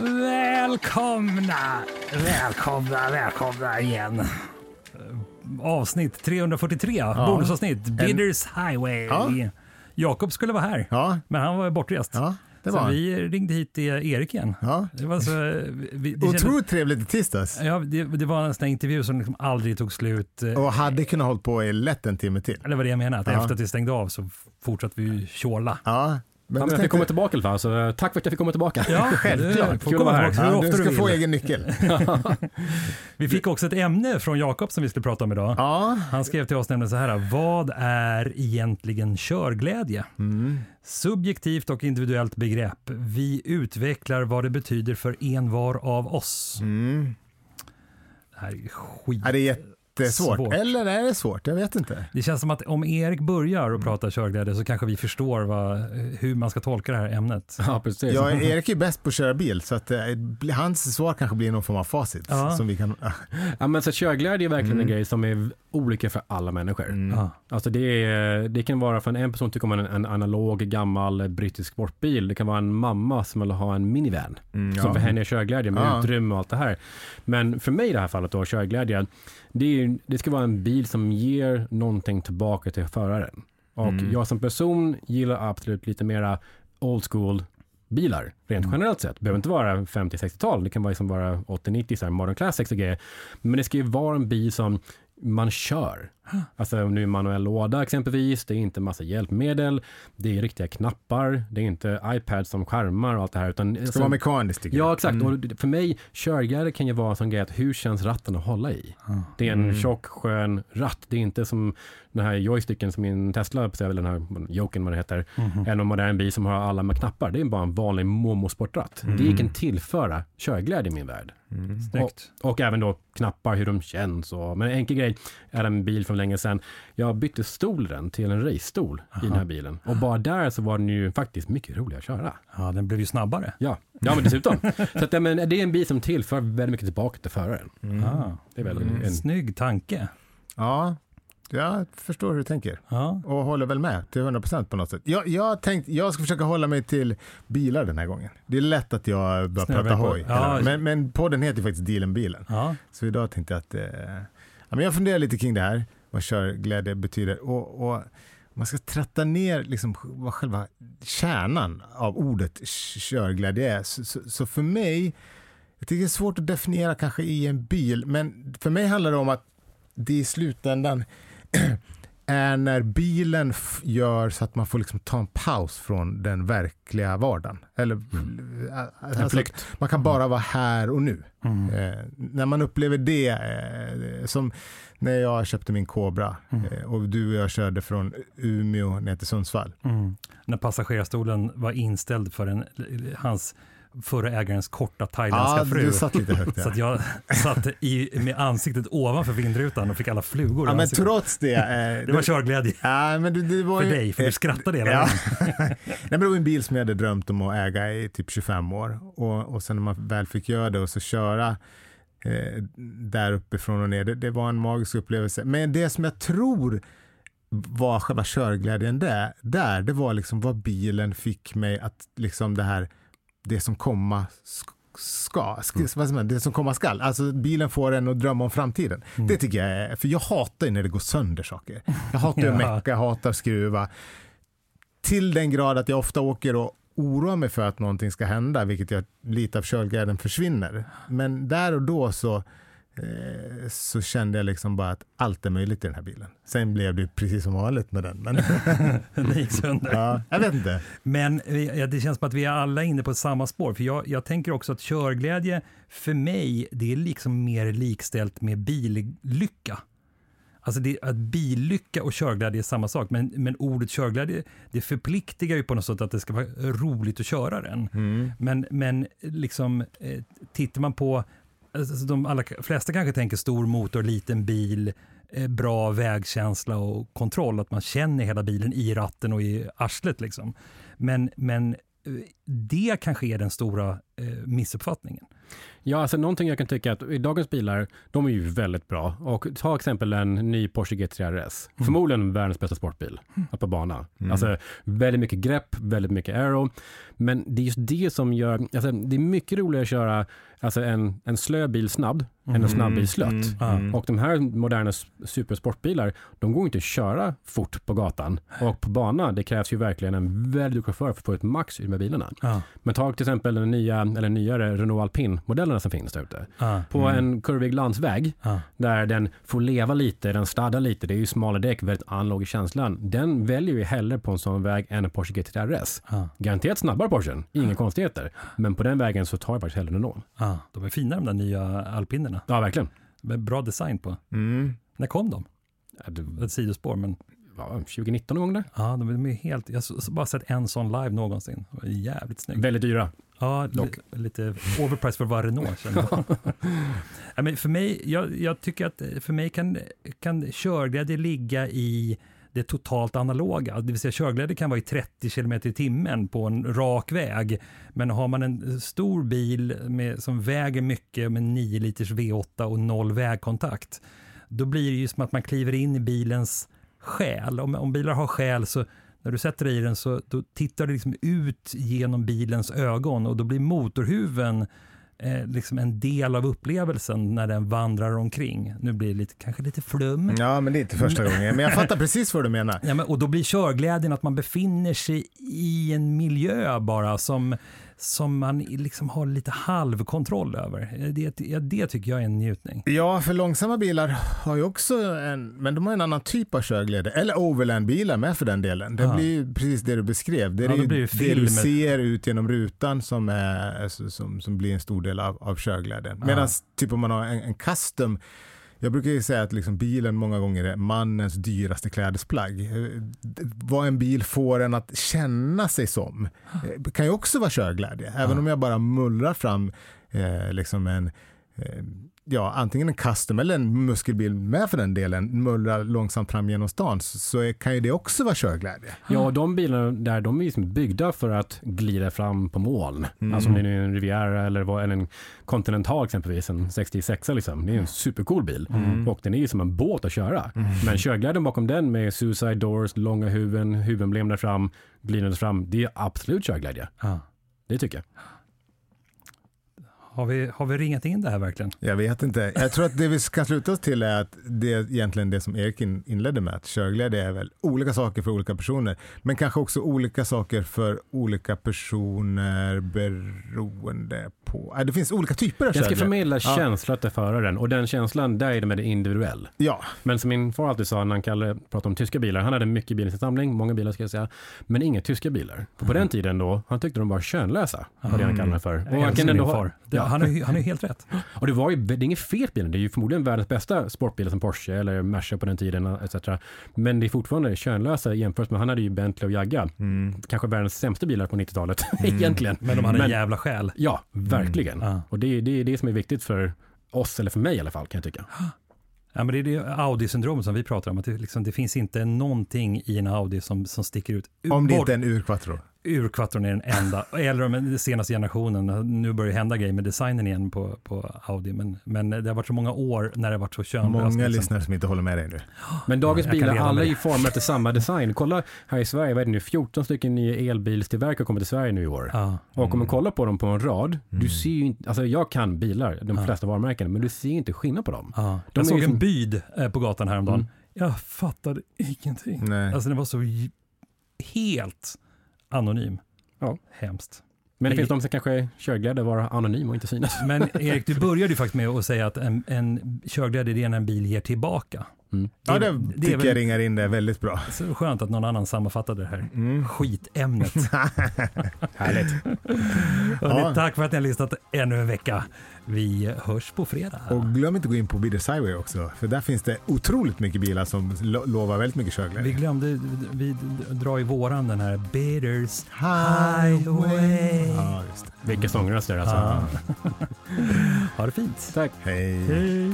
Välkomna, välkomna, välkomna igen. Avsnitt 343, ja. bonusavsnitt, Bidders Highway. Ja. Jakob skulle vara här, Ja, men han var bortrest. ja så vi ringde hit till Erik igen. Ja. Det var, så, vi, det, kändes, Otroligt trevligt i tisdags. ja, det, det var en sån intervju som liksom aldrig tog slut. Och hade kunnat hålla på i lätt en timme till. Det var det jag menade, att Ja. efter att vi stängde av så fortsatte vi tjåla. Ja, men Ja, men jag fick komma tillbaka i alla fall, så eh, tack för att jag fick komma tillbaka. Ja, Självklart. du får Kul att vara här. ja, du du ska vill. få egen nyckel. Vi fick också ett ämne från Jakob som vi skulle prata om idag. Ja, Han skrev till oss nämligen så här, vad är egentligen körglädje? mm. Subjektivt och individuellt begrepp. Vi utvecklar vad det betyder för en var av oss. Mm. Det här är skit. Ja, det är jättesvårt. Svårt. Eller är det svårt? Jag vet inte. Det känns som att om Erik börjar och prata körglädje så kanske vi förstår vad, hur man ska tolka det här ämnet. Ja, precis. Ja, Erik är bäst på att köra bil, så att, eh, hans svar kanske blir någon form av facit. Ja. Som vi kan, Ja, men så körglädje är verkligen Mm. en grej som är olika för alla människor. Ja. Alltså det, är, det kan vara för en, en person tycker om en, en analog gammal brittisk sportbil. Det kan vara en mamma som vill ha en minivan. mm, Som för henne är körglädje med Ja. utrymme och allt det här. Men för mig i det här fallet då, körglädje, det, är, ju- det ska vara en bil som ger någonting tillbaka till föraren. Och Mm. jag som person gillar absolut lite mera old school bilar, rent Mm. generellt sett. Det behöver inte vara 50-60-tal, det kan vara liksom bara 80-90, så här modern classics och grejer. Men det ska ju vara en bil som man kör. Alltså nu manuell låda exempelvis, det är inte massa hjälpmedel, det är riktiga knappar, det är inte iPads som skärmar och allt det här. Utan, Det ska vara mekaniskt tycker Ja, exakt. Mm. Och det- för mig, körglädje kan ju vara en sån grej att hur känns ratten att hålla i? Det är en Mm. tjock, skön ratt. Det är inte som den här joysticken som min Tesla, eller den här joken vad det heter, Mhm. en modern bil som har alla med knappar. Det är bara en vanlig momo-sportratt. Det kan tillföra körglädje i min värld. Mm. Snyggt. Och även då knappar, hur de känns. Och, men en enkel grej är en bil från länge sedan. Jag bytte stolen till en race-stol i den här bilen. Och bara där så var den ju faktiskt mycket rolig att köra. Ja, den blev ju snabbare. Ja, ja men dessutom. så att, men det är en bil som tillför väldigt mycket tillbaka till föraren. Mm. Ah, Det är väl Mm. en, snygg tanke. Ja, jag förstår hur du tänker. Ja. Och håller väl med till 100% på något sätt. Jag, jag, tänkt, jag ska försöka hålla mig till bilar den här gången. Det är lätt att jag börjar Snurrar prata hoj. Ja. Men, men podden heter ju faktiskt Dealen bilen. Ja. Så idag tänkte jag att eh, ja, men jag funderar lite kring det här, vad körglädje betyder. Och, och man ska tratta ner liksom vad själva kärnan av ordet körglädje är. Så, så, så för mig, jag tycker det är svårt att definiera kanske i en bil, men för mig handlar det om att det i slutändan är när bilen gör så att man får liksom ta en paus från den verkliga vardagen. Eller, alltså, en flykt. Man kan bara vara här och nu. Mm. Eh, när man upplever det, eh, som när jag köpte min Cobra Mm. eh, och du och jag körde från Umeå ner till Sundsvall. Mm. När passagerarstolen var inställd för en, hans förra ägarens korta thailändska Ja, fru. du satt lite högt Så att där. jag satt i, med ansiktet ovanför vindrutan och fick alla flugor Ja, men ansiktet. trots det. Eh, Det var körglädje ja, men det, det var för ju, dig, för du skrattade hela Ja. vägen. Nej, men det var en bil som jag hade drömt om att äga i typ 25 år. Och, och sen när man väl fick göra det och så köra eh, där uppifrån och ner, det, det var en magisk upplevelse. Men det som jag tror var själva körglädjen där, där det var liksom vad bilen fick mig att liksom det här, det som komma sk- ska, sk, Mm. det som komma skall. Alltså bilen får en att drömma om framtiden. Mm. Det tycker jag är, för jag hatar ju när det går sönder saker. Jag hatar att mecka, jag hatar skruva. Till den grad att jag ofta åker och oroar mig för att någonting ska hända, vilket att lite av körglädjen försvinner. Men där och då så, så kände jag liksom bara att allt är möjligt i den här bilen. Sen blev det precis som vanligt med den. Men, Den gick sönder. ja, jag vet inte. Men ja, det känns som att vi är alla inne på samma spår. För jag, jag tänker också att körglädje för mig, det är liksom mer likställt med billycka. Alltså det, att billycka och körglädje är samma sak, men, men ordet körglädje det förpliktigar ju på något sätt att det ska vara roligt att köra den. Mm. Men, men liksom, eh, tittar man på, Alltså, alltså de allra flesta kanske tänker stor motor, liten bil, eh, bra vägkänsla och kontroll, att man känner hela bilen i ratten och i arslet. Liksom. Men, men eh, det kanske är den stora missuppfattningen. Ja, alltså någonting jag kan tycka att i dagens bilar, de är ju väldigt bra. Och ta exempel en ny Porsche GT3 RS. Förmodligen världens bästa sportbil att på bana. Mm. Alltså väldigt mycket grepp, väldigt mycket aero. Men det är just det som gör, alltså, det är mycket roligare att köra alltså, en, en slö bil snabb än en snabb bil slött. Mm, mm. Och de här moderna supersportbilar, de går inte att köra fort på gatan. Och på bana, det krävs ju verkligen en väldigt duktig chaufför för att få ut max ur de här bilarna. Men ta till exempel den nya, eller nyare Renault Alpine-modellerna som finns där ute. ja, På en kurvig landsväg, ja. där den får leva lite, den staddar lite, det är ju smala däck, väldigt analog i känslan. Den väljer ju hellre på en sån väg än en Porsche GT3 RS. ja, Garanterat snabbare Porschen, inga konstigheter. Men på den vägen så tar jag faktiskt hellre Renault. ja. De är fina de där nya alpinerna. Ja, verkligen. Med bra design på. Mm. När kom de? Ja, det Ett sidospår, men var 2019 någon gång där. ja, de är- helt... Jag har bara sett en sån live någonsin. Jävligt snygg. Väldigt dyra. Ja, Dock. lite overpriced för vara Renault. känner ja, men för mig, jag, jag tycker att för mig kan, kan körglädje ligga i det totalt analoga. Det vill säga körglädje kan vara i 30 km i timmen på en rak väg. Men har man en stor bil med, som väger mycket med 9 liters V8 och noll vägkontakt, då blir det ju som att man kliver in i bilens själ. Om, om bilar har själ så när du sätter dig i den så tittar du liksom ut genom bilens ögon och då blir motorhuven eh, liksom en del av upplevelsen när den vandrar omkring. Nu blir det lite, kanske lite flum. Ja, men det är inte första gången. Men jag fattar precis vad du menar. Ja, men, och då blir körglädjen att man befinner sig i en miljö bara som, som man liksom har lite halvkontroll över. Det, ja, det tycker jag är en njutning. Ja, för långsamma bilar har ju också en, men de har en annan typ av körglädje. Eller overlandbilar med för den delen. Det Ja. blir ju precis det du beskrev. Det är Ja, då ju det det du ser ut genom rutan som, är, alltså, som, som blir en stor del av, av körglädjen. Medan typ om man har en, en custom jag brukar ju säga att liksom bilen många gånger är mannens dyraste klädesplagg. Eh, Vad en bil får en att känna sig som eh, kan ju också vara körglädje. Även om jag bara mullrar fram eh, liksom en eh, ja, antingen en custom eller en muskelbil med för den delen mullrar långsamt fram genom stan så kan ju det också vara körglädje. Ja, de bilarna där, de är liksom byggda för att glida fram på moln. Mm. Alltså om det är en Riviera eller, vad, en Continental exempelvis, en 66 liksom. Det är en supercool bil. Mm. Och den är ju som en båt att köra. Men körglädjen bakom den med suicide doors, långa huvuden, huvudemblem där fram, glidandes fram, det är absolut körglädje. Ja. Det tycker jag. Har, vi, har vi ringat in det här verkligen? Jag vet inte. Jag tror att det vi kan sluta oss till är att det är egentligen det som Erik in, inledde med, att körglädje är väl olika saker för olika personer, men kanske också olika saker för olika personer beroende på... Äh, det finns olika typer av Den ska körglädje. förmedla Ja. känsla till föraren och den känslan, där är den det individuell. Ja, Men som min far alltid sa när han kallade, pratade om tyska bilar, han hade mycket bilar i sin samling, många bilar ska jag säga, men inga tyska bilar. För på den tiden då, han tyckte de var könlösa, var det han kallade det för. Jag Och han, min ändå ha, far. Ja, han, har, ju- han helt rätt. och det var ju, det är inget fel bil, det är ju förmodligen världens bästa sportbilar som Porsche eller Merca på den tiden etc. Men det är fortfarande könlösa jämfört med, han hade ju Bentley och Jagga, mm. kanske världens sämsta bilar på 90-talet egentligen. Men de hade en Men- jävla själ. Ja, verkligen. Ja. Och det, är- det är det som är viktigt för oss, eller för mig i alla fall kan jag tycka. Ja, men det är det Audi-syndromet som vi pratar om. Att det, liksom, det finns inte någonting i en Audi som, som sticker ut. om det Bort- inte är en urquattro. Urquattron är den enda, eller om den senaste generationen. Nu börjar det hända grejer med designen igen på, på Audi, men, men det har varit så många år när det har varit så könlöst. Många liksom. lyssnare som inte håller med dig nu. Men dagens Jag bilar, alla är det. ju formade efter samma design. Kolla här i Sverige, vad är det nu, 14 stycken nya elbilstillverkare kommer till Sverige nu i år. Ja, Och om man kollar på dem på en rad, Mm. du ser ju inte, alltså jag kan bilar, de Ja. flesta varumärken, men du ser inte skillnad på dem. ja. De Jag såg ju en som- byd eh, på gatan häromdagen. Mm. Jag fattade ingenting. Nej. Alltså den var så helt anonym. Ja. Hemskt. Men det finns de som kanske är körglädje vara anonym och inte synas. Men Erik, du började ju faktiskt med att säga att en, en körglädje det är när en bil ger tillbaka. Mm. Ja, det, det tycker är väl- jag ringar in det väldigt bra. Så skönt att någon annan sammanfattade det här Mm. skitämnet. Härligt. Hörrni, Ja. Tack för att ni har lyssnat ännu en vecka. Vi hörs på fredag. Och glöm inte att gå in på Bidders Highway också, för där finns det otroligt mycket bilar som lo- lovar väldigt mycket Vi körglädje. glömde, vi drar i våran den här Bitters Highway. Ja, just det. Vilka sångröster alltså. Ja. ha det fint. Tack. Hej. Hej.